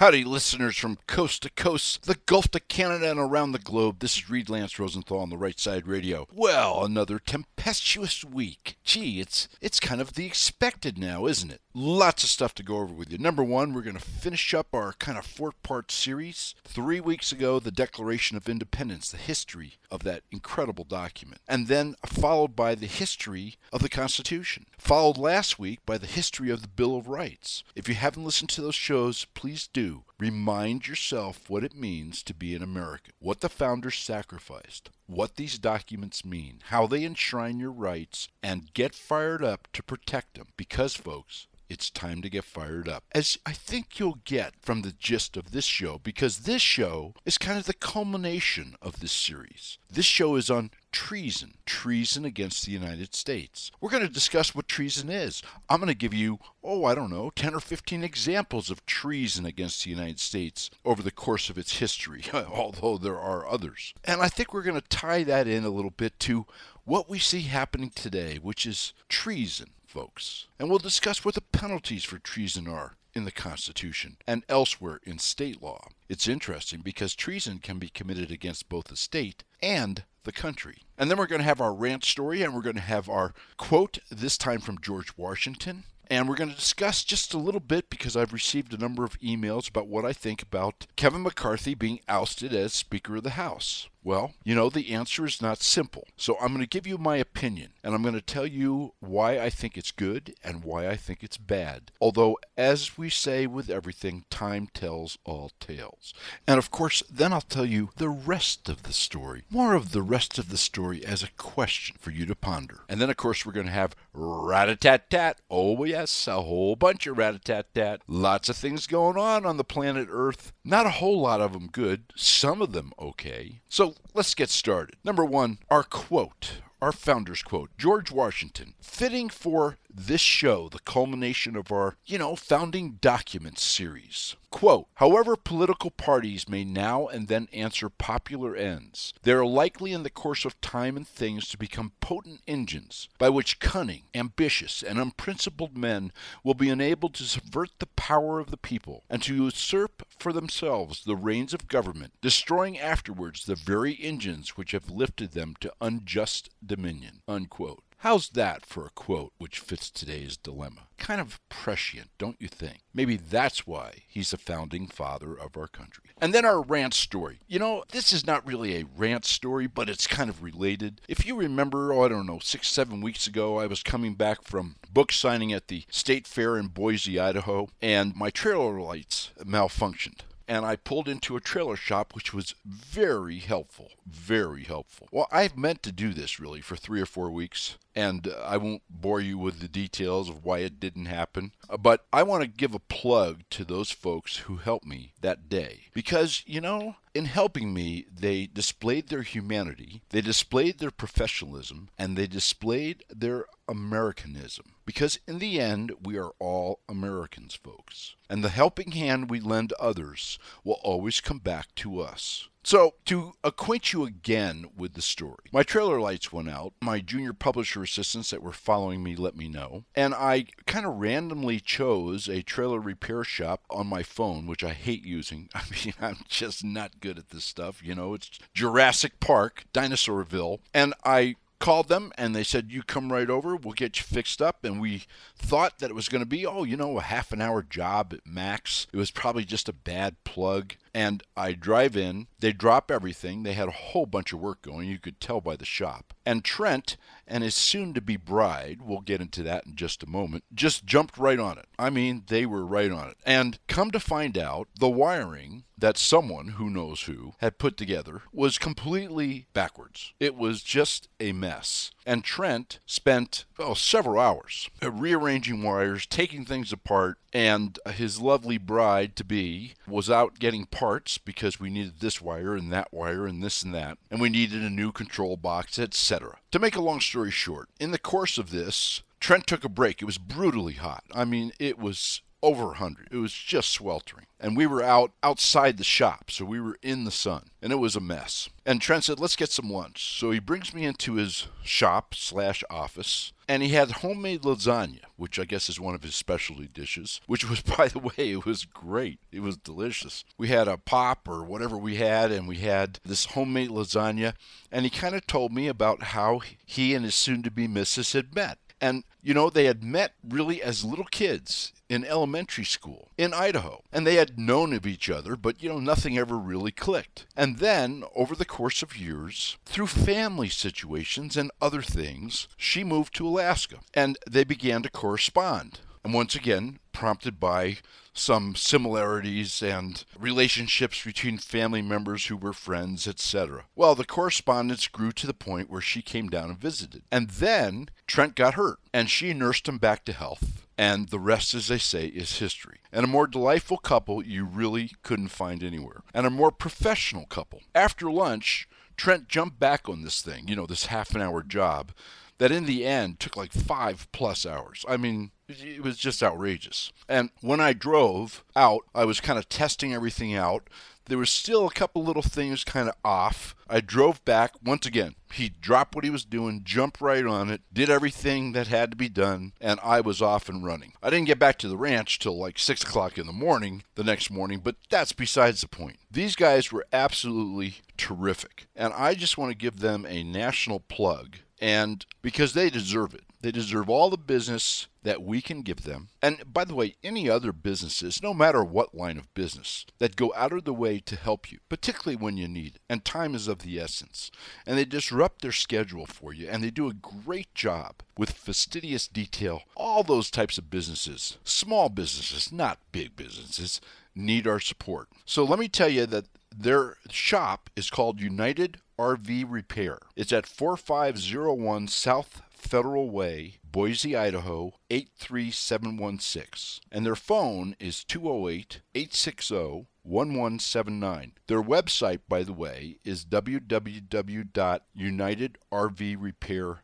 Howdy, listeners from coast to coast, the Gulf to Canada, and around the globe. This is Reed Lance Rosenthal on the Right Side Radio. Well, another tempestuous week. Gee, it's it's kind of the expected now, isn't it? Lots of stuff to go over with you. Number one, we're going to finish up our kind of four part series. Three weeks ago, the Declaration of Independence, the history of that incredible document. And then followed by the history of the Constitution. Followed last week by the history of the Bill of Rights. If you haven't listened to those shows, please do. Remind yourself what it means to be an American, what the founders sacrificed, what these documents mean, how they enshrine your rights, and get fired up to protect them. Because, folks, it's time to get fired up. As I think you'll get from the gist of this show, because this show is kind of the culmination of this series. This show is on treason, treason against the United States. We're going to discuss what treason is. I'm going to give you, oh, I don't know, 10 or 15 examples of treason against the United States over the course of its history, although there are others. And I think we're going to tie that in a little bit to what we see happening today, which is treason folks. And we'll discuss what the penalties for treason are in the Constitution and elsewhere in state law. It's interesting because treason can be committed against both the state and the country. And then we're going to have our rant story and we're going to have our quote, this time from George Washington. And we're going to discuss just a little bit because I've received a number of emails about what I think about Kevin McCarthy being ousted as Speaker of the House. Well, you know, the answer is not simple. So I'm going to give you my opinion, and I'm going to tell you why I think it's good and why I think it's bad. Although, as we say with everything, time tells all tales. And of course, then I'll tell you the rest of the story. More of the rest of the story as a question for you to ponder. And then, of course, we're going to have rat-a-tat-tat. Oh, yes, a whole bunch of rat-a-tat-tat. Lots of things going on on the planet Earth. Not a whole lot of them good, some of them okay. So let's get started. Number one, our quote, our founder's quote, George Washington, fitting for this show, the culmination of our, you know, founding documents series. Quote, however political parties may now and then answer popular ends, they are likely in the course of time and things to become potent engines by which cunning, ambitious, and unprincipled men will be enabled to subvert the power of the people and to usurp for themselves the reins of government, destroying afterwards the very engines which have lifted them to unjust dominion. Unquote. How's that for a quote which fits today's dilemma? Kind of prescient, don't you think? Maybe that's why he's the founding father of our country. And then our rant story. You know, this is not really a rant story, but it's kind of related. If you remember, oh, I don't know, six, seven weeks ago, I was coming back from book signing at the State Fair in Boise, Idaho, and my trailer lights malfunctioned and I pulled into a trailer shop, which was very helpful. Very helpful. Well, I've meant to do this really for three or four weeks, and I won't bore you with the details of why it didn't happen. But I want to give a plug to those folks who helped me that day. Because, you know, in helping me, they displayed their humanity, they displayed their professionalism, and they displayed their Americanism. Because in the end, we are all Americans, folks. And the helping hand we lend others will always come back to us. So, to acquaint you again with the story, my trailer lights went out. My junior publisher assistants that were following me let me know. And I kind of randomly chose a trailer repair shop on my phone, which I hate using. I mean, I'm just not good at this stuff. You know, it's Jurassic Park, Dinosaurville. And I called them and they said, You come right over, we'll get you fixed up. And we thought that it was going to be, oh, you know, a half an hour job at max. It was probably just a bad plug. And I drive in, they drop everything. They had a whole bunch of work going, you could tell by the shop. And Trent and his soon to be bride, we'll get into that in just a moment, just jumped right on it. I mean, they were right on it. And come to find out, the wiring that someone who knows who had put together was completely backwards. It was just a mess. And Trent spent oh, several hours rearranging wires, taking things apart, and his lovely bride to be was out getting parts because we needed this wire and that wire and this and that, and we needed a new control box, etc. To make a long story short, in the course of this, Trent took a break. It was brutally hot. I mean, it was over 100. It was just sweltering. And we were out outside the shop, so we were in the sun, and it was a mess. And Trent said, "Let's get some lunch." So he brings me into his shop slash office, and he had homemade lasagna, which I guess is one of his specialty dishes. Which was, by the way, it was great. It was delicious. We had a pop or whatever we had, and we had this homemade lasagna. And he kind of told me about how he and his soon-to-be missus had met. And, you know, they had met really as little kids in elementary school in Idaho. And they had known of each other, but, you know, nothing ever really clicked. And then, over the course of years, through family situations and other things, she moved to Alaska. And they began to correspond. And once again, prompted by some similarities and relationships between family members who were friends, etc. Well, the correspondence grew to the point where she came down and visited. And then Trent got hurt, and she nursed him back to health. And the rest, as they say, is history. And a more delightful couple you really couldn't find anywhere. And a more professional couple. After lunch, Trent jumped back on this thing, you know, this half an hour job that in the end took like five plus hours. I mean, it was just outrageous. And when I drove out, I was kind of testing everything out. There was still a couple little things kind of off. I drove back. Once again, he dropped what he was doing, jumped right on it, did everything that had to be done, and I was off and running. I didn't get back to the ranch till like 6 o'clock in the morning the next morning, but that's besides the point. These guys were absolutely terrific, and I just want to give them a national plug and because they deserve it. They deserve all the business that we can give them. And by the way, any other businesses, no matter what line of business, that go out of the way to help you, particularly when you need it, and time is of the essence. And they disrupt their schedule for you, and they do a great job with fastidious detail. All those types of businesses, small businesses, not big businesses, need our support. So let me tell you that their shop is called United RV Repair. It's at 4501 South Federal Way, Boise, Idaho 83716. And their phone is 208 860 1179. Their website, by the way, is www.unitedrvrepair.com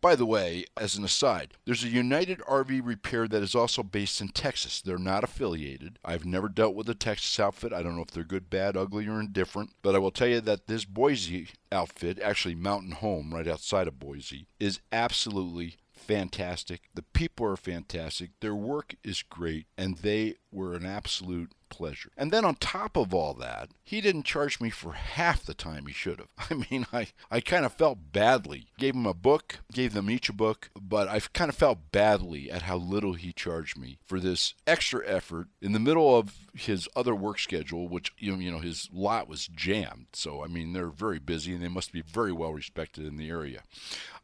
by the way, as an aside, there's a United RV Repair that is also based in Texas. They're not affiliated. I've never dealt with a Texas outfit. I don't know if they're good, bad, ugly, or indifferent, but I will tell you that this Boise outfit, actually Mountain Home right outside of Boise, is absolutely fantastic. The people are fantastic. Their work is great, and they were an absolute pleasure. And then on top of all that, he didn't charge me for half the time he should have. I mean, I, I kind of felt badly. Gave him a book, gave them each a book, but I kind of felt badly at how little he charged me for this extra effort in the middle of his other work schedule, which, you know, you know his lot was jammed. So, I mean, they're very busy and they must be very well respected in the area.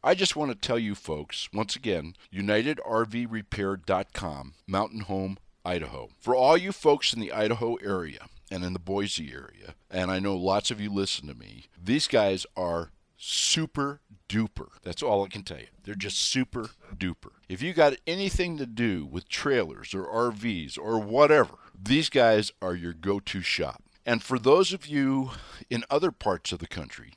I just want to tell you folks, once again, UnitedRVRepair.com, Mountain Home Idaho. For all you folks in the Idaho area and in the Boise area, and I know lots of you listen to me, these guys are super duper. That's all I can tell you. They're just super duper. If you got anything to do with trailers or RVs or whatever, these guys are your go to shop. And for those of you in other parts of the country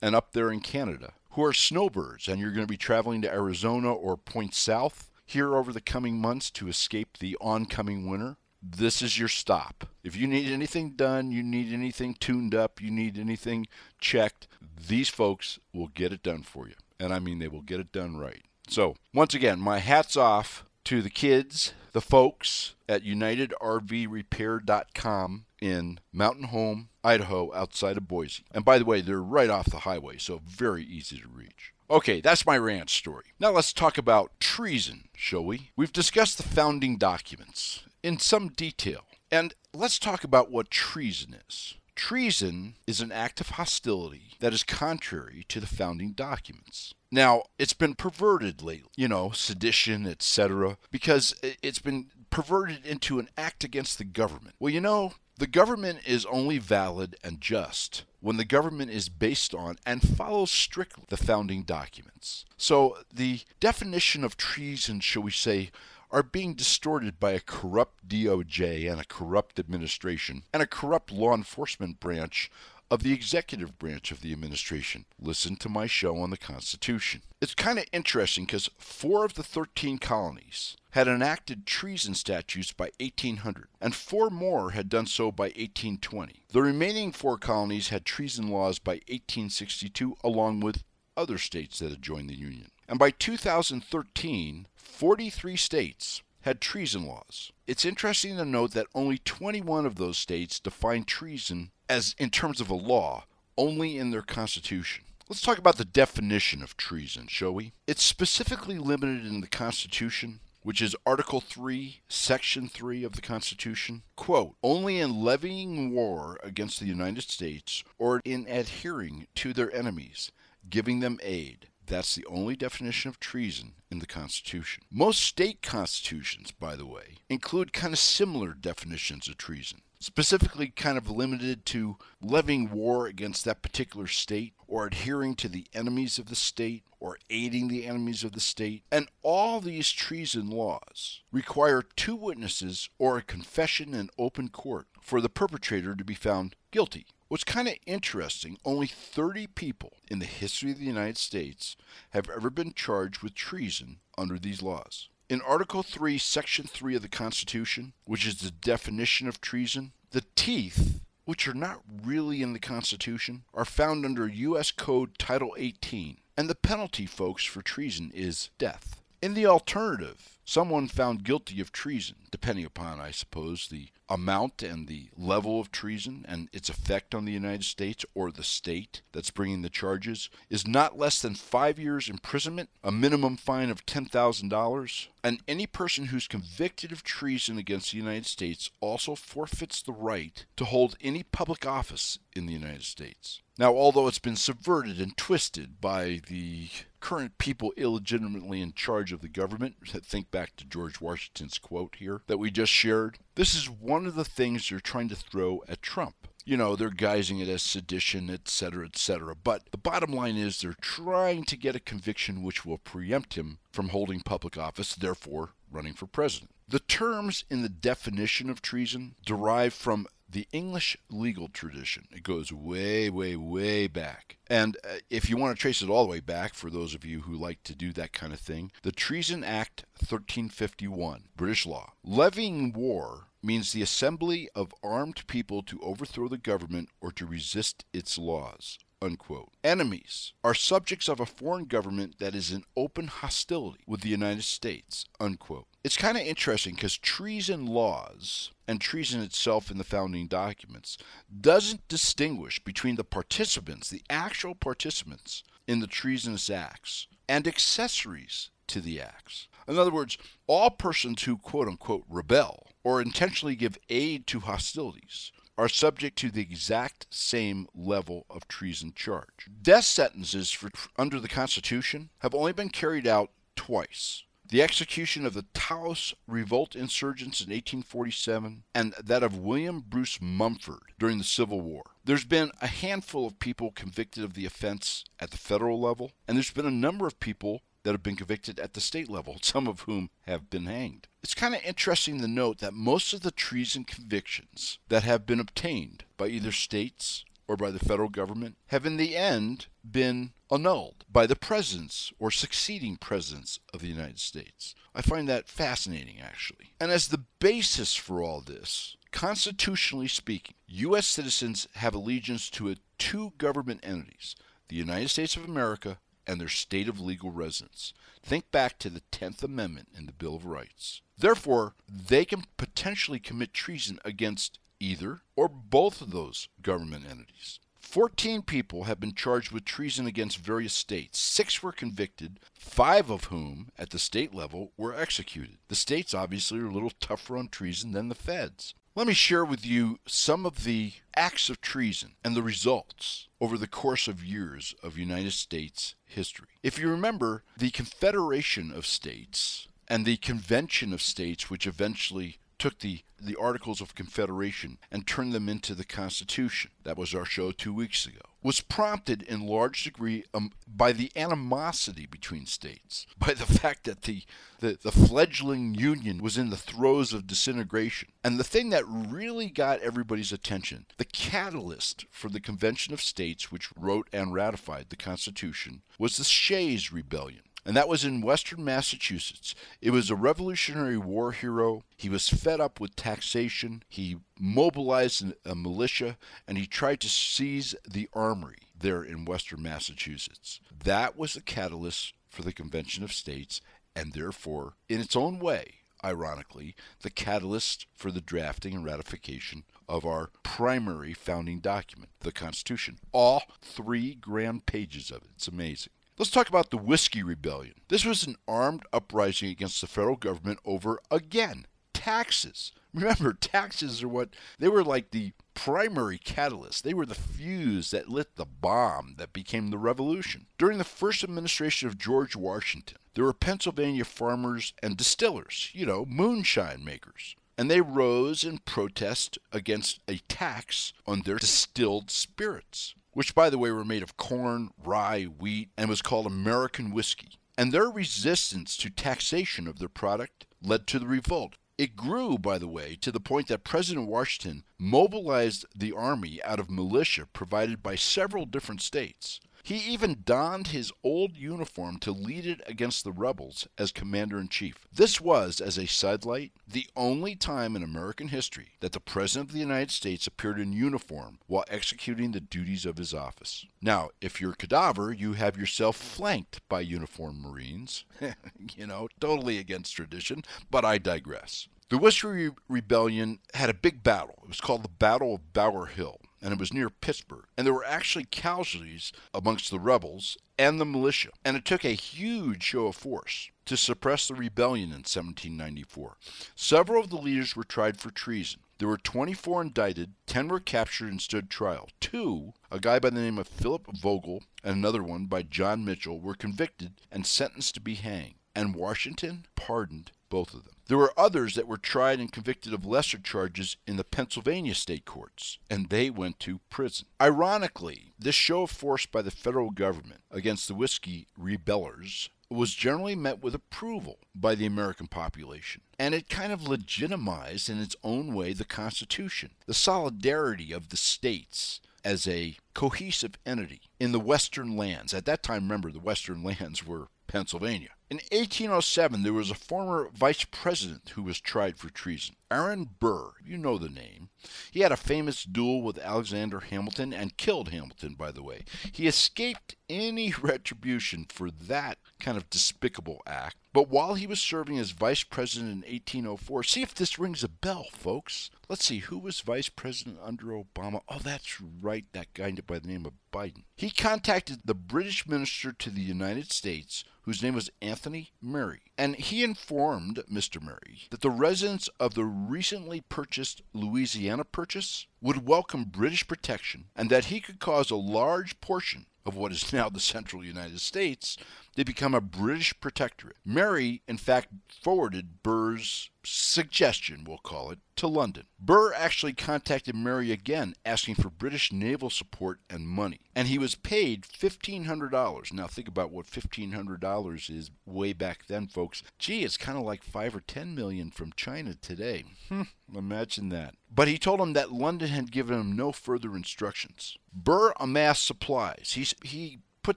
and up there in Canada who are snowbirds and you're going to be traveling to Arizona or Point South, here over the coming months to escape the oncoming winter, this is your stop. If you need anything done, you need anything tuned up, you need anything checked, these folks will get it done for you. And I mean, they will get it done right. So, once again, my hat's off to the kids, the folks at UnitedRVRepair.com in Mountain Home, Idaho, outside of Boise. And by the way, they're right off the highway, so very easy to reach. Okay, that's my rant story. Now let's talk about treason, shall we? We've discussed the founding documents in some detail, and let's talk about what treason is. Treason is an act of hostility that is contrary to the founding documents. Now, it's been perverted lately, you know, sedition, etc., because it's been perverted into an act against the government. Well, you know, the government is only valid and just when the government is based on and follows strictly the founding documents. So the definition of treason, shall we say, are being distorted by a corrupt DOJ and a corrupt administration and a corrupt law enforcement branch of the executive branch of the administration. Listen to my show on the Constitution. It's kind of interesting because four of the 13 colonies had enacted treason statutes by 1800, and four more had done so by 1820. The remaining four colonies had treason laws by 1862, along with other states that had joined the Union. And by 2013, 43 states had treason laws. It's interesting to note that only 21 of those states define treason as in terms of a law only in their constitution. Let's talk about the definition of treason, shall we? It's specifically limited in the Constitution, which is Article 3, Section 3 of the Constitution. Quote, only in levying war against the United States or in adhering to their enemies, giving them aid. That's the only definition of treason in the Constitution. Most state constitutions, by the way, include kind of similar definitions of treason specifically kind of limited to levying war against that particular state or adhering to the enemies of the state or aiding the enemies of the state. And all these treason laws require two witnesses or a confession in open court for the perpetrator to be found guilty. What's kind of interesting, only 30 people in the history of the United States have ever been charged with treason under these laws. In Article 3, Section 3 of the Constitution, which is the definition of treason, the teeth, which are not really in the Constitution, are found under U.S. Code Title 18. And the penalty, folks, for treason is death. In the alternative, someone found guilty of treason, depending upon, I suppose, the amount and the level of treason and its effect on the United States or the state that's bringing the charges is not less than five years imprisonment, a minimum fine of $10,000, and any person who's convicted of treason against the United States also forfeits the right to hold any public office in the United States. Now, although it's been subverted and twisted by the current people illegitimately in charge of the government, think back to George Washington's quote here that we just shared, this is one of the things they're trying to throw at Trump. You know, they're guising it as sedition, etc., etc. But the bottom line is they're trying to get a conviction which will preempt him from holding public office, therefore running for president. The terms in the definition of treason derive from the English legal tradition. It goes way, way, way back. And uh, if you want to trace it all the way back, for those of you who like to do that kind of thing, the Treason Act 1351, British law. Levying war means the assembly of armed people to overthrow the government or to resist its laws. Unquote. Enemies are subjects of a foreign government that is in open hostility with the United States. Unquote. It's kind of interesting because treason laws and treason itself in the founding documents doesn't distinguish between the participants, the actual participants in the treasonous acts, and accessories to the acts. In other words, all persons who quote unquote rebel or intentionally give aid to hostilities are subject to the exact same level of treason charge. Death sentences for, under the Constitution have only been carried out twice. The execution of the Taos revolt insurgents in 1847 and that of William Bruce Mumford during the Civil War. There's been a handful of people convicted of the offense at the federal level, and there's been a number of people that have been convicted at the state level, some of whom have been hanged. It's kind of interesting to note that most of the treason convictions that have been obtained by either states or by the federal government have in the end been annulled by the presidents or succeeding presidents of the United States. I find that fascinating, actually. And as the basis for all this, constitutionally speaking, U.S. citizens have allegiance to two government entities the United States of America and their state of legal residence. Think back to the 10th Amendment in the Bill of Rights. Therefore, they can potentially commit treason against either or both of those government entities. 14 people have been charged with treason against various states. Six were convicted, five of whom, at the state level, were executed. The states obviously are a little tougher on treason than the feds. Let me share with you some of the acts of treason and the results over the course of years of United States history. If you remember, the Confederation of States and the Convention of States, which eventually took the, the Articles of Confederation and turned them into the Constitution. That was our show two weeks ago. Was prompted in large degree um, by the animosity between states, by the fact that the, the, the fledgling Union was in the throes of disintegration. And the thing that really got everybody's attention, the catalyst for the Convention of States, which wrote and ratified the Constitution, was the Shays Rebellion and that was in western Massachusetts. It was a Revolutionary War hero. He was fed up with taxation. He mobilized a militia and he tried to seize the armory there in western Massachusetts. That was the catalyst for the Convention of States and therefore, in its own way, ironically, the catalyst for the drafting and ratification of our primary founding document, the Constitution. All three grand pages of it. It's amazing. Let's talk about the Whiskey Rebellion. This was an armed uprising against the federal government over, again, taxes. Remember, taxes are what they were like the primary catalyst. They were the fuse that lit the bomb that became the revolution. During the first administration of George Washington, there were Pennsylvania farmers and distillers, you know, moonshine makers. And they rose in protest against a tax on their distilled spirits which, by the way, were made of corn, rye, wheat, and was called American whiskey. And their resistance to taxation of their product led to the revolt. It grew, by the way, to the point that President Washington mobilized the army out of militia provided by several different states. He even donned his old uniform to lead it against the rebels as commander in chief. This was, as a sidelight, the only time in American history that the President of the United States appeared in uniform while executing the duties of his office. Now, if you're cadaver, you have yourself flanked by uniformed Marines. you know, totally against tradition, but I digress. The Whiskey Rebellion had a big battle. It was called the Battle of Bower Hill and it was near Pittsburgh. And there were actually casualties amongst the rebels and the militia. And it took a huge show of force to suppress the rebellion in 1794. Several of the leaders were tried for treason. There were 24 indicted, 10 were captured and stood trial. Two, a guy by the name of Philip Vogel and another one by John Mitchell, were convicted and sentenced to be hanged. And Washington pardoned both of them. There were others that were tried and convicted of lesser charges in the Pennsylvania state courts, and they went to prison. Ironically, this show of force by the federal government against the whiskey rebellers was generally met with approval by the American population. And it kind of legitimized in its own way the Constitution, the solidarity of the states as a cohesive entity in the Western lands. At that time, remember, the Western lands were Pennsylvania. In 1807, there was a former vice president who was tried for treason. Aaron Burr, you know the name. He had a famous duel with Alexander Hamilton and killed Hamilton, by the way. He escaped any retribution for that kind of despicable act. But while he was serving as vice president in 1804, see if this rings a bell, folks. Let's see, who was vice president under Obama? Oh, that's right, that guy by the name of Biden. He contacted the British minister to the United States whose name was Anthony Merry. and he informed Mr. Merry that the residents of the recently purchased Louisiana Purchase would welcome British protection and that he could cause a large portion of what is now the central United States to become a British protectorate. Merry, in fact, forwarded Burr's suggestion, we'll call it, to London. Burr actually contacted Merry again, asking for British naval support and money, and he was paid $1,500. Now, think about what $1,500 is way back then, folks. Gee, it's kind of like 5 or 10 million from China today. Hmm, imagine that. But he told him that London had given him no further instructions. Burr amassed supplies. He, he put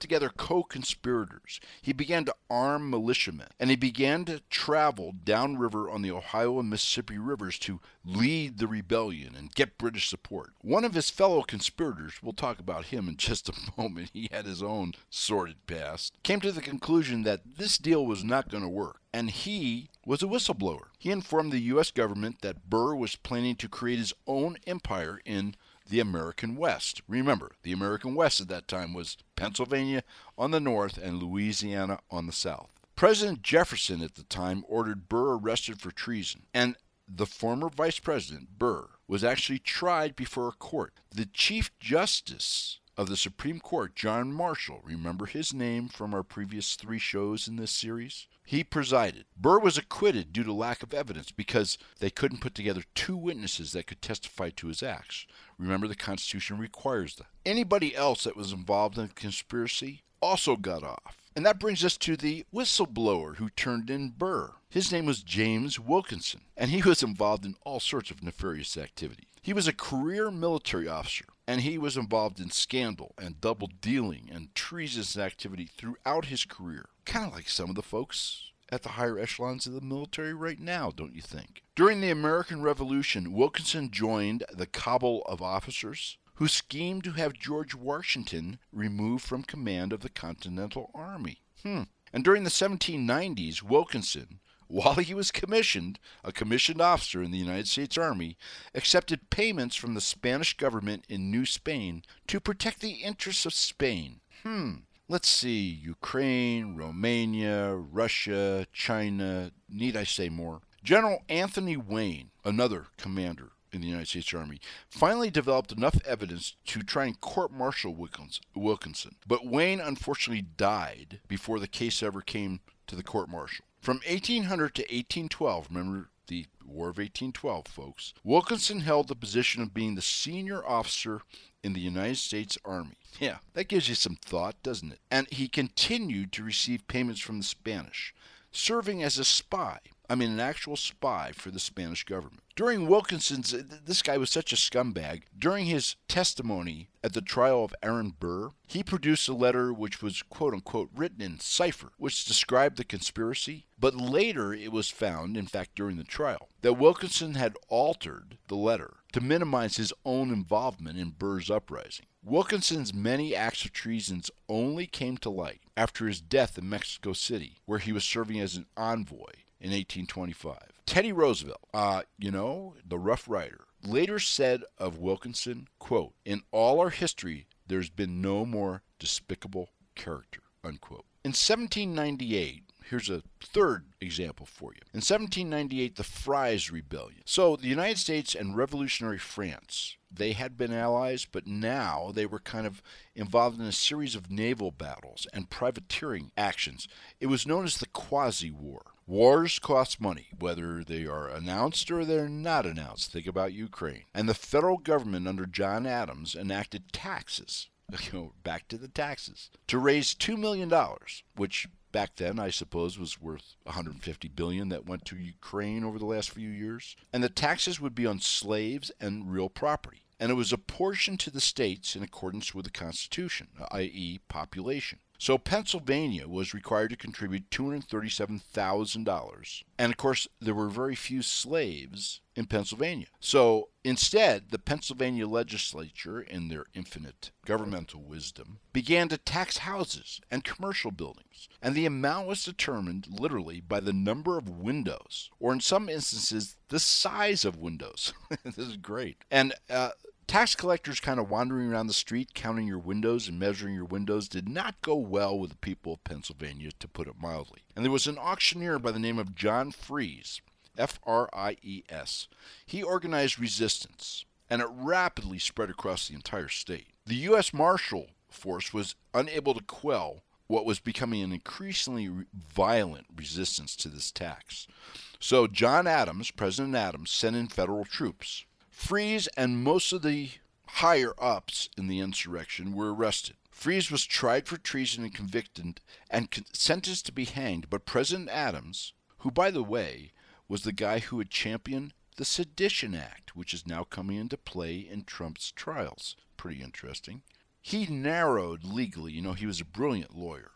together co conspirators. He began to arm militiamen, and he began to travel downriver on the Ohio and Mississippi rivers to lead the rebellion and get British support. One of his fellow conspirators, we'll talk about him in just a moment, he had his own sordid past, came to the conclusion that this deal was not going to work and he was a whistleblower. He informed the U.S. government that Burr was planning to create his own empire in the American West. Remember, the American West at that time was Pennsylvania on the north and Louisiana on the south. President Jefferson at the time ordered Burr arrested for treason, and the former vice president, Burr, was actually tried before a court. The Chief Justice of the Supreme Court, John Marshall, remember his name from our previous three shows in this series? He presided. Burr was acquitted due to lack of evidence because they couldn't put together two witnesses that could testify to his acts. Remember, the Constitution requires that. Anybody else that was involved in the conspiracy also got off. And that brings us to the whistleblower who turned in Burr. His name was James Wilkinson, and he was involved in all sorts of nefarious activity. He was a career military officer, and he was involved in scandal and double dealing and treasonous activity throughout his career. Kind of like some of the folks at the higher echelons of the military right now, don't you think? During the American Revolution, Wilkinson joined the cabal of officers who schemed to have George Washington removed from command of the Continental Army. Hmm. And during the 1790s, Wilkinson, while he was commissioned, a commissioned officer in the United States Army, accepted payments from the Spanish government in New Spain to protect the interests of Spain. Hmm. Let's see Ukraine, Romania, Russia, China. Need I say more? General Anthony Wayne, another commander in the United States Army, finally developed enough evidence to try and court martial Wilkinson. But Wayne unfortunately died before the case ever came to the court martial. From 1800 to 1812, remember the War of 1812, folks, Wilkinson held the position of being the senior officer in the United States Army. Yeah, that gives you some thought, doesn't it? And he continued to receive payments from the Spanish, serving as a spy I mean, an actual spy for the Spanish government. During Wilkinson's, this guy was such a scumbag. During his testimony at the trial of Aaron Burr, he produced a letter which was quote unquote written in cipher, which described the conspiracy. But later it was found, in fact, during the trial, that Wilkinson had altered the letter to minimize his own involvement in Burr's uprising. Wilkinson's many acts of treason only came to light after his death in Mexico City, where he was serving as an envoy in 1825. Teddy Roosevelt, uh, you know, the Rough Rider, later said of Wilkinson, quote, In all our history, there's been no more despicable character, unquote. In 1798, here's a third example for you. In 1798, the Fries Rebellion. So the United States and Revolutionary France, they had been allies, but now they were kind of involved in a series of naval battles and privateering actions. It was known as the Quasi War. Wars cost money, whether they are announced or they're not announced. Think about Ukraine. And the federal government under John Adams enacted taxes, you know, back to the taxes, to raise $2 million, which back then I suppose was worth 150 billion that went to Ukraine over the last few years. And the taxes would be on slaves and real property and it was apportioned to the states in accordance with the Constitution, i.e., population. So Pennsylvania was required to contribute $237,000. And of course, there were very few slaves in Pennsylvania. So instead, the Pennsylvania legislature, in their infinite governmental wisdom, began to tax houses and commercial buildings. And the amount was determined literally by the number of windows, or in some instances, the size of windows. this is great. And uh, Tax collectors kind of wandering around the street, counting your windows and measuring your windows, did not go well with the people of Pennsylvania, to put it mildly. And there was an auctioneer by the name of John Fries, F R I E S. He organized resistance, and it rapidly spread across the entire state. The U.S. Marshal Force was unable to quell what was becoming an increasingly violent resistance to this tax. So John Adams, President Adams, sent in federal troops. Fries and most of the higher ups in the insurrection were arrested. Fries was tried for treason and convicted and sentenced to be hanged, but President Adams, who, by the way, was the guy who had championed the Sedition Act, which is now coming into play in Trump's trials. Pretty interesting. He narrowed legally, you know, he was a brilliant lawyer.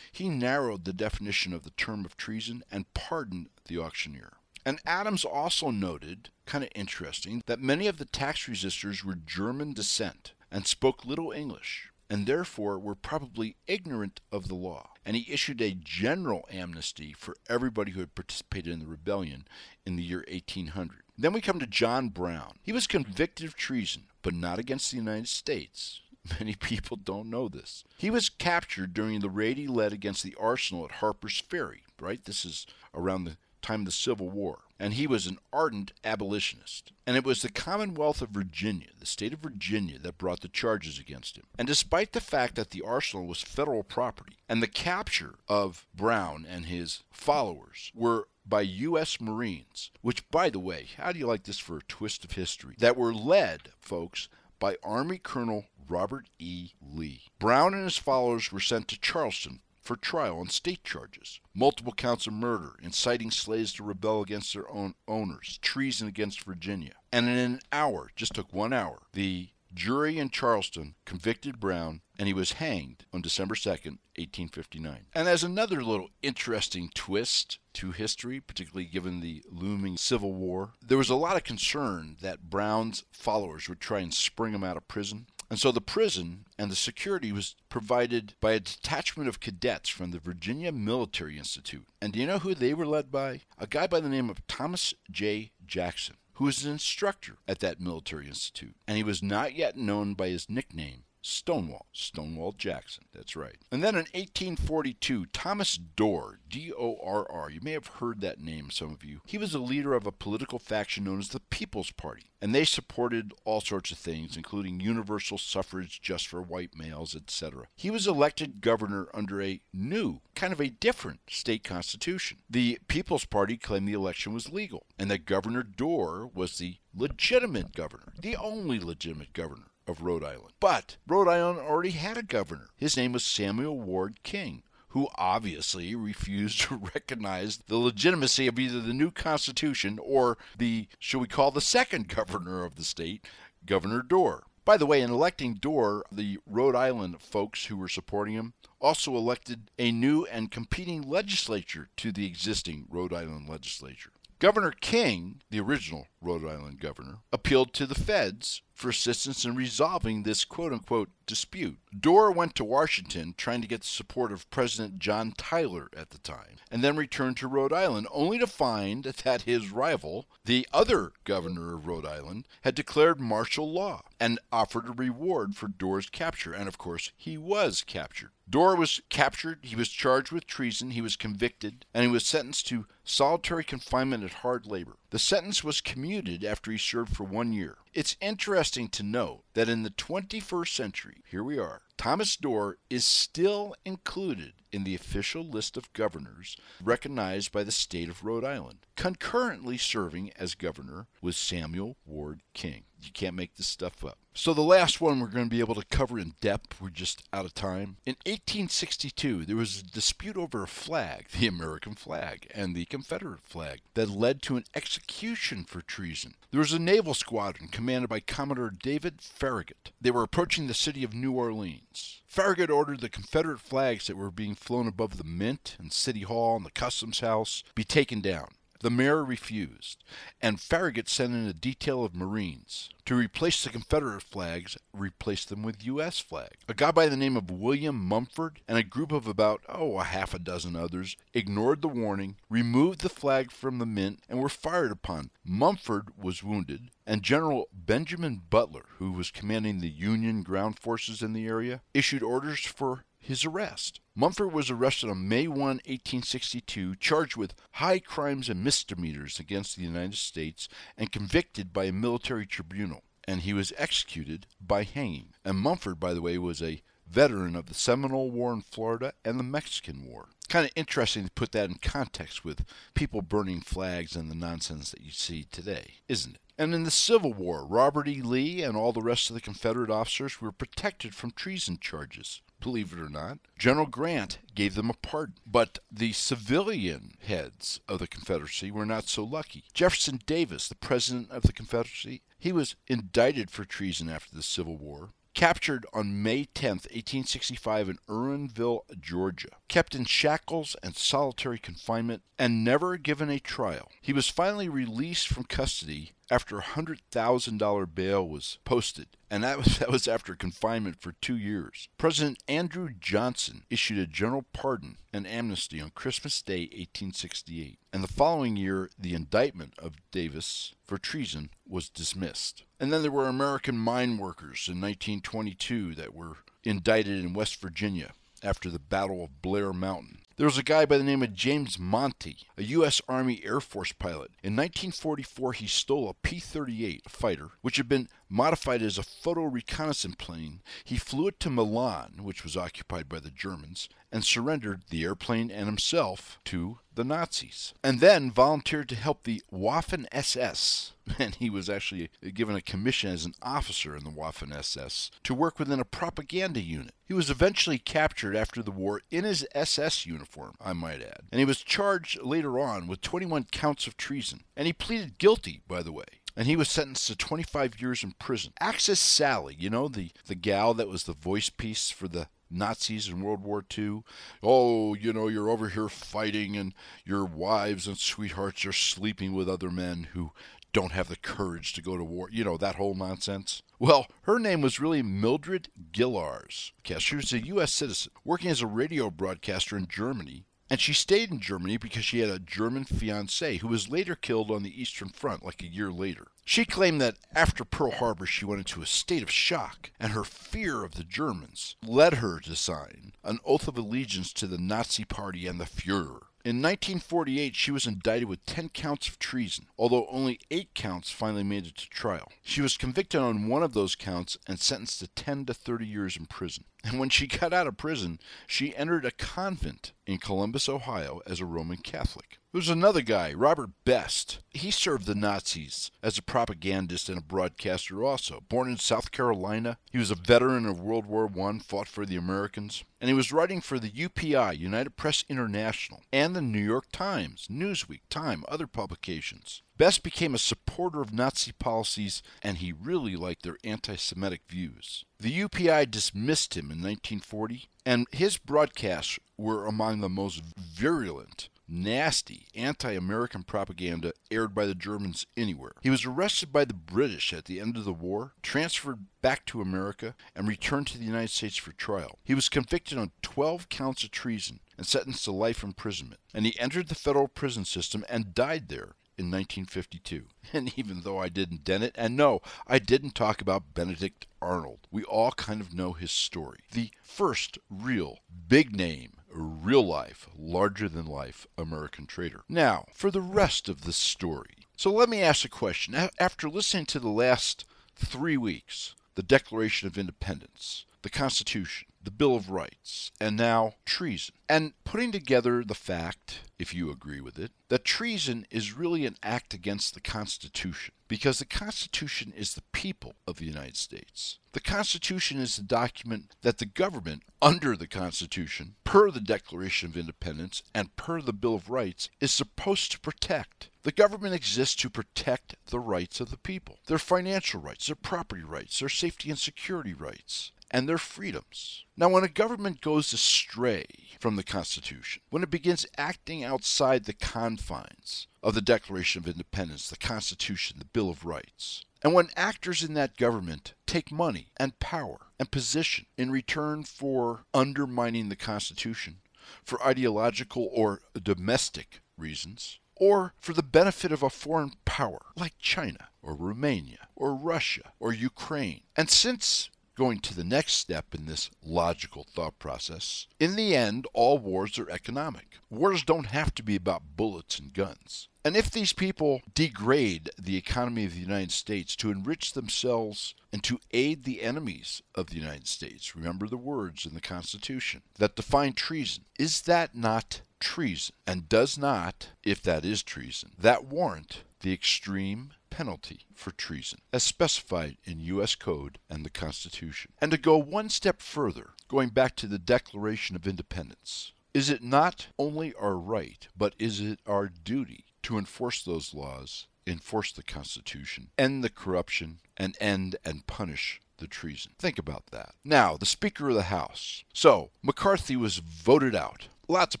He narrowed the definition of the term of treason and pardoned the auctioneer. And Adams also noted, kind of interesting, that many of the tax resistors were German descent and spoke little English, and therefore were probably ignorant of the law. And he issued a general amnesty for everybody who had participated in the rebellion in the year 1800. Then we come to John Brown. He was convicted of treason, but not against the United States. Many people don't know this. He was captured during the raid he led against the arsenal at Harper's Ferry, right? This is around the time of the Civil War. and he was an ardent abolitionist. And it was the Commonwealth of Virginia, the state of Virginia, that brought the charges against him. And despite the fact that the arsenal was federal property and the capture of Brown and his followers were by U.S. Marines, which, by the way, how do you like this for a twist of history? That were led, folks, by Army Colonel Robert E. Lee. Brown and his followers were sent to Charleston for trial on state charges multiple counts of murder, inciting slaves to rebel against their own owners, treason against Virginia. And in an hour, just took one hour, the jury in Charleston convicted Brown and he was hanged on December 2nd, 1859. And as another little interesting twist to history, particularly given the looming Civil War, there was a lot of concern that Brown's followers would try and spring him out of prison. And so the prison and the security was provided by a detachment of cadets from the Virginia Military Institute. And do you know who they were led by? A guy by the name of Thomas J. Jackson, who was an instructor at that military institute. And he was not yet known by his nickname, Stonewall, Stonewall Jackson. That's right. And then in 1842, Thomas Dorr, D O R R, you may have heard that name, some of you. He was a leader of a political faction known as the People's Party, and they supported all sorts of things, including universal suffrage just for white males, etc. He was elected governor under a new, kind of a different state constitution. The People's Party claimed the election was legal, and that Governor Dorr was the legitimate governor, the only legitimate governor of Rhode Island. But Rhode Island already had a governor. His name was Samuel Ward King who obviously refused to recognize the legitimacy of either the new Constitution or the, shall we call, the second governor of the state, Governor Dorr. By the way, in electing Dorr, the Rhode Island folks who were supporting him also elected a new and competing legislature to the existing Rhode Island legislature. Governor King, the original Rhode Island governor, appealed to the feds for assistance in resolving this quote unquote dispute. Dorr went to Washington trying to get the support of President John Tyler at the time, and then returned to Rhode Island, only to find that his rival, the other governor of Rhode Island, had declared martial law and offered a reward for Dorr's capture. And of course, he was captured. Dorr was captured, he was charged with treason, he was convicted, and he was sentenced to solitary confinement and hard labor. The sentence was commuted after he served for one year. It's interesting to note that in the 21st century, here we are, Thomas Dorr is still included in the official list of governors recognized by the state of Rhode Island, concurrently serving as governor with Samuel Ward King. You can't make this stuff up. So, the last one we're going to be able to cover in depth, we're just out of time. In 1862, there was a dispute over a flag, the American flag, and the Confederate flag, that led to an execution for treason. There was a naval squadron commanded by Commodore David Farragut. They were approaching the city of New Orleans. Farragut ordered the Confederate flags that were being flown above the Mint and City Hall and the Customs House be taken down. The mayor refused, and Farragut sent in a detail of Marines to replace the Confederate flags, replace them with U.S. flags. A guy by the name of William Mumford and a group of about, oh, a half a dozen others ignored the warning, removed the flag from the mint, and were fired upon. Mumford was wounded, and General Benjamin Butler, who was commanding the Union ground forces in the area, issued orders for his arrest. Mumford was arrested on May 1, 1862, charged with high crimes and misdemeanors against the United States, and convicted by a military tribunal. And he was executed by hanging. And Mumford, by the way, was a veteran of the Seminole War in Florida and the Mexican War. Kind of interesting to put that in context with people burning flags and the nonsense that you see today, isn't it? And in the Civil War, Robert E. Lee and all the rest of the Confederate officers were protected from treason charges believe it or not. General Grant gave them a pardon, but the civilian heads of the Confederacy were not so lucky. Jefferson Davis, the president of the Confederacy, he was indicted for treason after the Civil War captured on May 10, 1865, in Irwinville, Georgia, kept in shackles and solitary confinement, and never given a trial. He was finally released from custody after a $100,000 bail was posted, and that was, that was after confinement for two years. President Andrew Johnson issued a general pardon and amnesty on Christmas Day, 1868, and the following year, the indictment of Davis for treason was dismissed. And then there were American mine workers in 1922 that were indicted in West Virginia after the Battle of Blair Mountain. There was a guy by the name of James Monti, a U.S. Army Air Force pilot. In 1944, he stole a P 38 fighter, which had been modified as a photo reconnaissance plane. He flew it to Milan, which was occupied by the Germans, and surrendered the airplane and himself to the Nazis. And then volunteered to help the Waffen SS, and he was actually given a commission as an officer in the Waffen SS to work within a propaganda unit. He was eventually captured after the war in his SS uniform, I might add, and he was charged later on with 21 counts of treason. And he pleaded guilty, by the way and he was sentenced to 25 years in prison. Axis Sally, you know, the, the gal that was the voice piece for the Nazis in World War II. Oh, you know, you're over here fighting, and your wives and sweethearts are sleeping with other men who don't have the courage to go to war. You know, that whole nonsense. Well, her name was really Mildred Gillars. She was a U.S. citizen working as a radio broadcaster in Germany and she stayed in Germany because she had a German fiance who was later killed on the Eastern Front like a year later. She claimed that after Pearl Harbor she went into a state of shock, and her fear of the Germans led her to sign an oath of allegiance to the Nazi Party and the Fuhrer. In 1948, she was indicted with 10 counts of treason, although only 8 counts finally made it to trial. She was convicted on one of those counts and sentenced to 10 to 30 years in prison. And when she got out of prison, she entered a convent in Columbus, Ohio, as a Roman Catholic. There's another guy, Robert Best. He served the Nazis as a propagandist and a broadcaster also. Born in South Carolina, he was a veteran of World War I, fought for the Americans, and he was writing for the UPI, United Press International, and the New York Times, Newsweek, Time, other publications. Best became a supporter of Nazi policies, and he really liked their anti Semitic views. The UPI dismissed him in 1940, and his broadcasts were among the most virulent nasty anti American propaganda aired by the Germans anywhere. He was arrested by the British at the end of the war, transferred back to America, and returned to the United States for trial. He was convicted on 12 counts of treason and sentenced to life imprisonment. And he entered the federal prison system and died there in 1952. And even though I didn't dent it, and no, I didn't talk about Benedict Arnold, we all kind of know his story. The first real big name real life, larger than life American traitor. Now, for the rest of the story. So let me ask a question. After listening to the last three weeks, the Declaration of Independence, the Constitution, the Bill of Rights, and now treason. And putting together the fact, if you agree with it, that treason is really an act against the Constitution, because the Constitution is the people of the United States. The Constitution is the document that the government, under the Constitution, per the Declaration of Independence, and per the Bill of Rights, is supposed to protect. The government exists to protect the rights of the people their financial rights, their property rights, their safety and security rights and their freedoms. Now, when a government goes astray from the Constitution, when it begins acting outside the confines of the Declaration of Independence, the Constitution, the Bill of Rights, and when actors in that government take money and power and position in return for undermining the Constitution for ideological or domestic reasons, or for the benefit of a foreign power like China or Romania or Russia or Ukraine. And since going to the next step in this logical thought process. In the end, all wars are economic. Wars don't have to be about bullets and guns. And if these people degrade the economy of the United States to enrich themselves and to aid the enemies of the United States, remember the words in the Constitution that define treason, is that not treason? And does not, if that is treason, that warrant the extreme penalty for treason, as specified in U.S. Code and the Constitution. And to go one step further, going back to the Declaration of Independence, is it not only our right, but is it our duty to enforce those laws, enforce the Constitution, end the corruption, and end and punish the treason? Think about that. Now, the Speaker of the House. So, McCarthy was voted out Lots of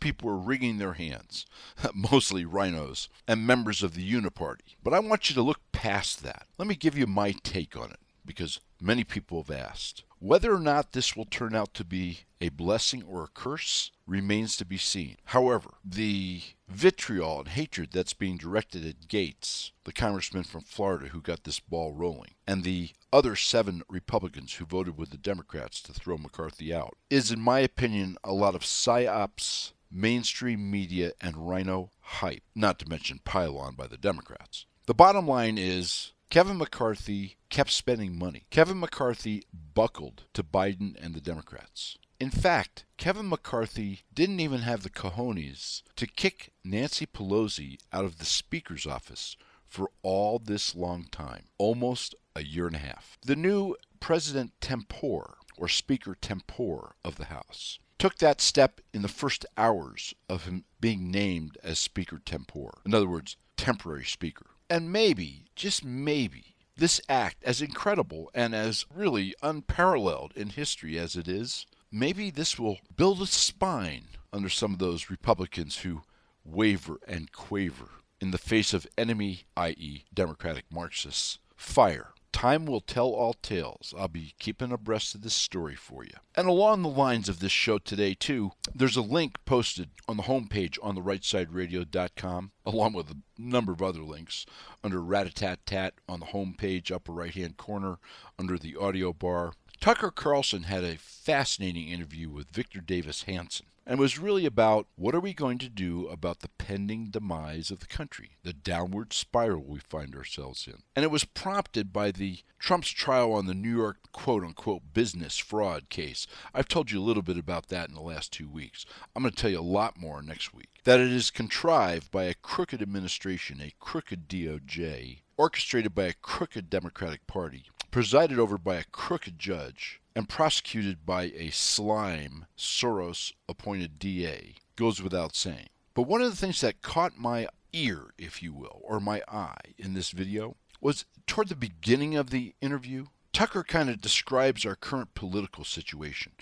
people were wringing their hands, mostly RINOs and members of the Uniparty. But I want you to look past that. Let me give you my take on it, because many people have asked. Whether or not this will turn out to be a blessing or a curse remains to be seen. However, the vitriol and hatred that's being directed at Gaetz, the congressman from Florida who got this ball rolling, and the other seven Republicans who voted with the Democrats to throw McCarthy out, is, in my opinion, a lot of psyops mainstream media and RINO hype, not to mention pile-on by the Democrats. The bottom line is Kevin McCarthy kept spending money. Kevin McCarthy buckled to Biden and the Democrats. In fact, Kevin McCarthy didn't even have the cojones to kick Nancy Pelosi out of the Speaker's office for all this long time, almost a year and a half. The new President Tempore, or Speaker Tempore of the House, took that step in the first hours of him being named as Speaker Tempore. In other words, temporary Speaker. And maybe, just maybe, this act, as incredible and as really unparalleled in history as it is, maybe this will build a spine under some of those Republicans who waver and quaver in the face of enemy, i.e., Democratic Marxists, fire. Time will tell all tales. I'll be keeping abreast of this story for you. And along the lines of this show today, too, there's a link posted on the homepage on the rightsideradio.com, along with a number of other links under Ratatat Tat on the homepage, upper right hand corner, under the audio bar. Tucker Carlson had a fascinating interview with Victor Davis Hanson and was really about what are we going to do about the pending demise of the country, the downward spiral we find ourselves in. And it was prompted by the Trump's trial on the New York quote unquote business fraud case. I've told you a little bit about that in the last two weeks. I'm going to tell you a lot more next week. That it is contrived by a crooked administration, a crooked DOJ, orchestrated by a crooked Democratic Party, presided over by a crooked judge, and prosecuted by a slime Soros appointed DA goes without saying. But one of the things that caught my ear, if you will, or my eye in this video was toward the beginning of the interview. Tucker kind of describes our current political situation,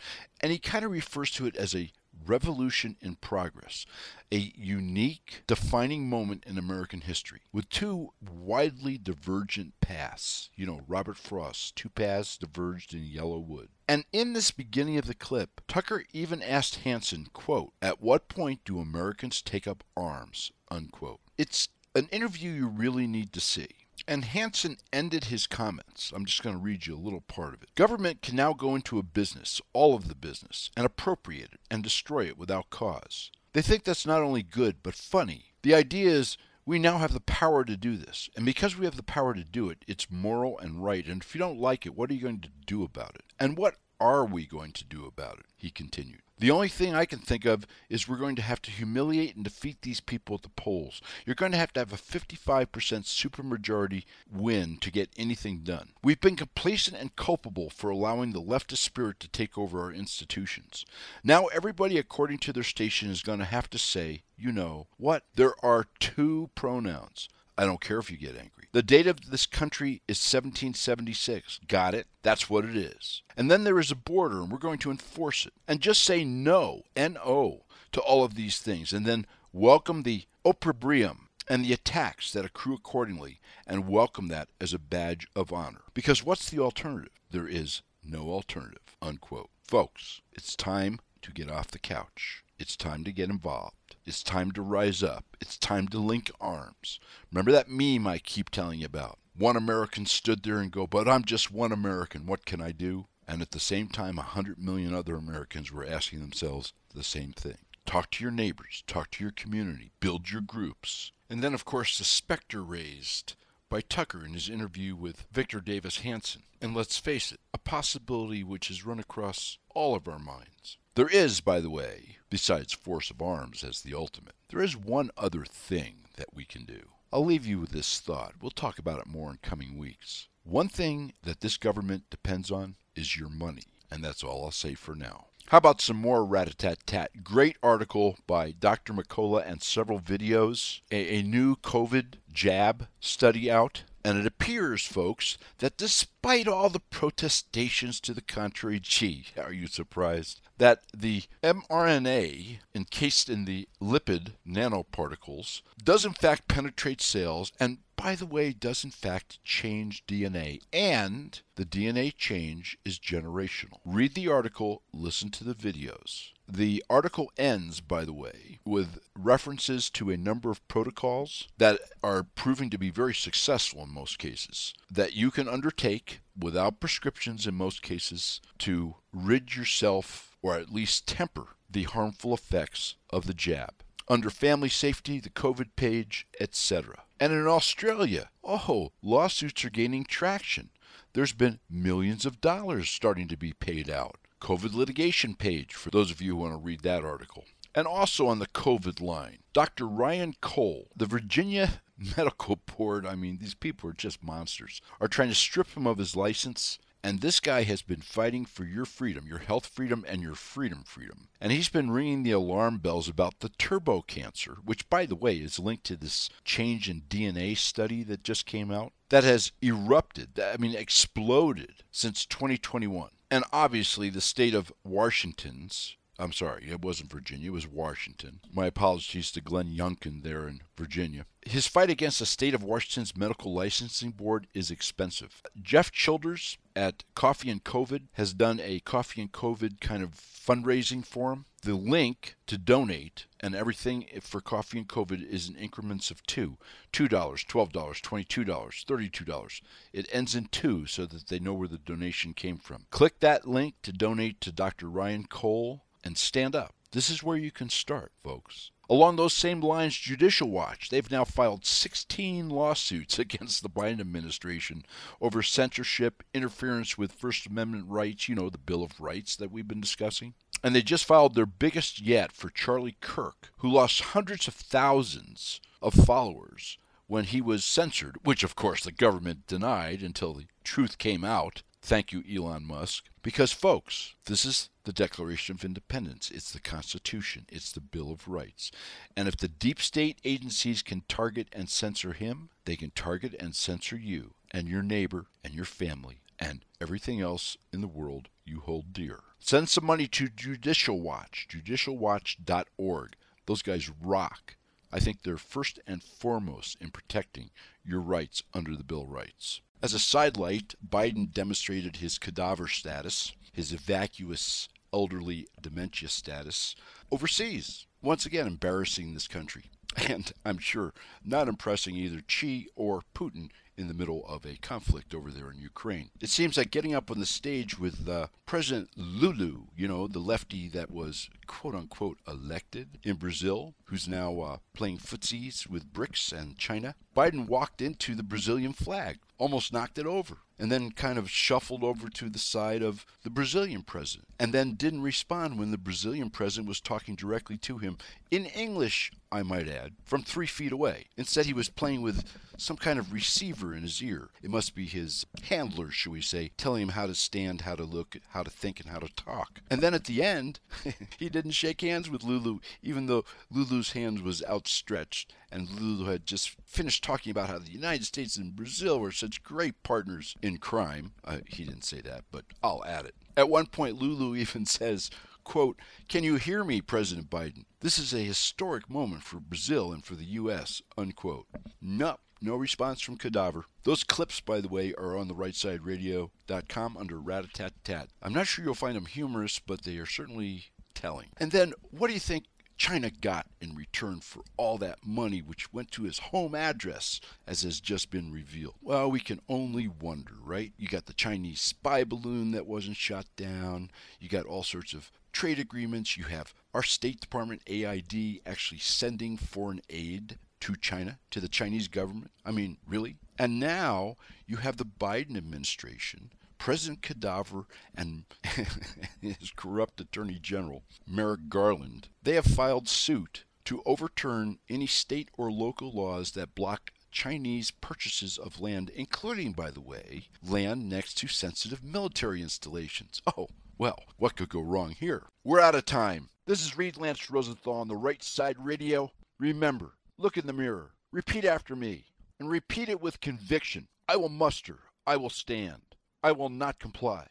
and he kind of refers to it as a revolution in progress, a unique, defining moment in American history with two widely divergent paths. You know, Robert Frost, two paths diverged in yellow wood. And in this beginning of the clip, Tucker even asked Hanson, quote, At what point do Americans take up arms? Unquote. It's an interview you really need to see. And Hanson ended his comments. I'm just going to read you a little part of it. Government can now go into a business, all of the business, and appropriate it and destroy it without cause. They think that's not only good, but funny. The idea is we now have the power to do this. And because we have the power to do it, it's moral and right. And if you don't like it, what are you going to do about it? And what are we going to do about it? He continued. The only thing I can think of is we're going to have to humiliate and defeat these people at the polls. You're going to have to have a 55% supermajority win to get anything done. We've been complacent and culpable for allowing the leftist spirit to take over our institutions. Now everybody according to their station is going to have to say, you know, what? There are two pronouns. I don't care if you get angry. The date of this country is 1776. Got it? That's what it is. And then there is a border, and we're going to enforce it. And just say no, N O, to all of these things. And then welcome the opprobrium and the attacks that accrue accordingly, and welcome that as a badge of honor. Because what's the alternative? There is no alternative. Unquote. Folks, it's time to get off the couch. It's time to get involved. It's time to rise up. It's time to link arms. Remember that meme I keep telling you about? One American stood there and go, but I'm just one American. What can I do? And at the same time, a hundred million other Americans were asking themselves the same thing. Talk to your neighbors, talk to your community, build your groups. And then, of course, the specter raised by Tucker in his interview with Victor Davis Hanson. And let's face it, a possibility which has run across all of our minds. There is, by the way, besides force of arms as the ultimate, there is one other thing that we can do. I'll leave you with this thought. We'll talk about it more in coming weeks. One thing that this government depends on is your money, and that's all I'll say for now. How about some more rat-a-tat-tat? Great article by Dr. McCullough and several videos. A, a new COVID jab study out. And it appears, folks, that despite all the protestations to the contrary, gee, are you surprised? That the mRNA encased in the lipid nanoparticles does in fact penetrate cells and by the way, does in fact change DNA, and the DNA change is generational. Read the article, listen to the videos. The article ends, by the way, with references to a number of protocols that are proving to be very successful in most cases that you can undertake without prescriptions in most cases to rid yourself or at least temper the harmful effects of the jab. Under family safety, the COVID page, etc. And in Australia, oh, lawsuits are gaining traction. There's been millions of dollars starting to be paid out. COVID litigation page for those of you who want to read that article. And also on the COVID line, Dr. Ryan Cole, the Virginia Medical Board, I mean, these people are just monsters, are trying to strip him of his license. And this guy has been fighting for your freedom, your health freedom, and your freedom freedom. And he's been ringing the alarm bells about the turbo cancer, which, by the way, is linked to this change in DNA study that just came out that has erupted, I mean, exploded since 2021. And obviously, the state of Washington's I'm sorry, it wasn't Virginia, it was Washington. My apologies to Glenn Youngkin there in Virginia. His fight against the state of Washington's medical licensing board is expensive. Jeff Childers at Coffee and COVID has done a Coffee and COVID kind of fundraising for him. The link to donate and everything for Coffee and COVID is in increments of two $2, $12, $22, $32. It ends in two so that they know where the donation came from. Click that link to donate to Dr. Ryan Cole and stand up. This is where you can start, folks. Along those same lines, Judicial Watch, they've now filed 16 lawsuits against the Biden administration over censorship, interference with First Amendment rights, you know, the Bill of Rights that we've been discussing. And they just filed their biggest yet for Charlie Kirk, who lost hundreds of thousands of followers when he was censored, which of course the government denied until the truth came out. Thank you, Elon Musk. Because, folks, this is the Declaration of Independence. It's the Constitution. It's the Bill of Rights. And if the deep state agencies can target and censor him, they can target and censor you and your neighbor and your family and everything else in the world you hold dear. Send some money to Judicial Watch, judicialwatch.org. Those guys rock. I think they're first and foremost in protecting your rights under the Bill of Rights. As a sidelight, Biden demonstrated his cadaver status, his vacuous elderly dementia status overseas, once again embarrassing this country. And I'm sure not impressing either Xi or Putin in the middle of a conflict over there in Ukraine. It seems like getting up on the stage with uh, President Lulu, you know, the lefty that was quote unquote elected in Brazil, who's now uh, playing footsies with BRICS and China. Biden walked into the Brazilian flag, almost knocked it over, and then kind of shuffled over to the side of the Brazilian president, and then didn't respond when the Brazilian president was talking directly to him in English, I might add, from three feet away. Instead, he was playing with some kind of receiver in his ear. It must be his handler, shall we say, telling him how to stand, how to look, how to think, and how to talk. And then at the end, he didn't shake hands with Lulu, even though Lulu's hand was outstretched, and Lulu had just finished talking about how the United States and Brazil were such great partners in crime. Uh, he didn't say that, but I'll add it. At one point, Lulu even says, quote, Can you hear me, President Biden? This is a historic moment for Brazil and for the U.S., unquote. Nope. No response from Cadaver. Those clips, by the way, are on the rightsideradio.com under rat-a-tat-tat. I'm not sure you'll find them humorous, but they are certainly telling. And then, what do you think China got in return for all that money which went to his home address, as has just been revealed? Well, we can only wonder, right? You got the Chinese spy balloon that wasn't shot down, you got all sorts of trade agreements, you have our State Department AID actually sending foreign aid to China, to the Chinese government. I mean, really? And now you have the Biden administration, President Cadaver, and his corrupt Attorney General, Merrick Garland. They have filed suit to overturn any state or local laws that block Chinese purchases of land, including, by the way, land next to sensitive military installations. Oh, well, what could go wrong here? We're out of time. This is Reed Lance Rosenthal on the Right Side Radio. Remember, Look in the mirror. Repeat after me. And repeat it with conviction. I will muster. I will stand. I will not comply.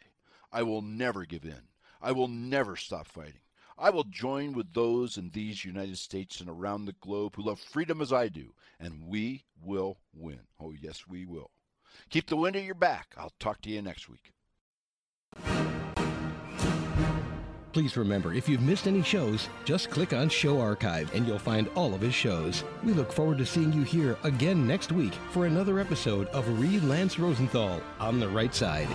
I will never give in. I will never stop fighting. I will join with those in these United States and around the globe who love freedom as I do, and we will win. Oh, yes, we will. Keep the wind at your back. I'll talk to you next week. Please remember, if you've missed any shows, just click on Show Archive and you'll find all of his shows. We look forward to seeing you here again next week for another episode of Reed Lance Rosenthal on the right side.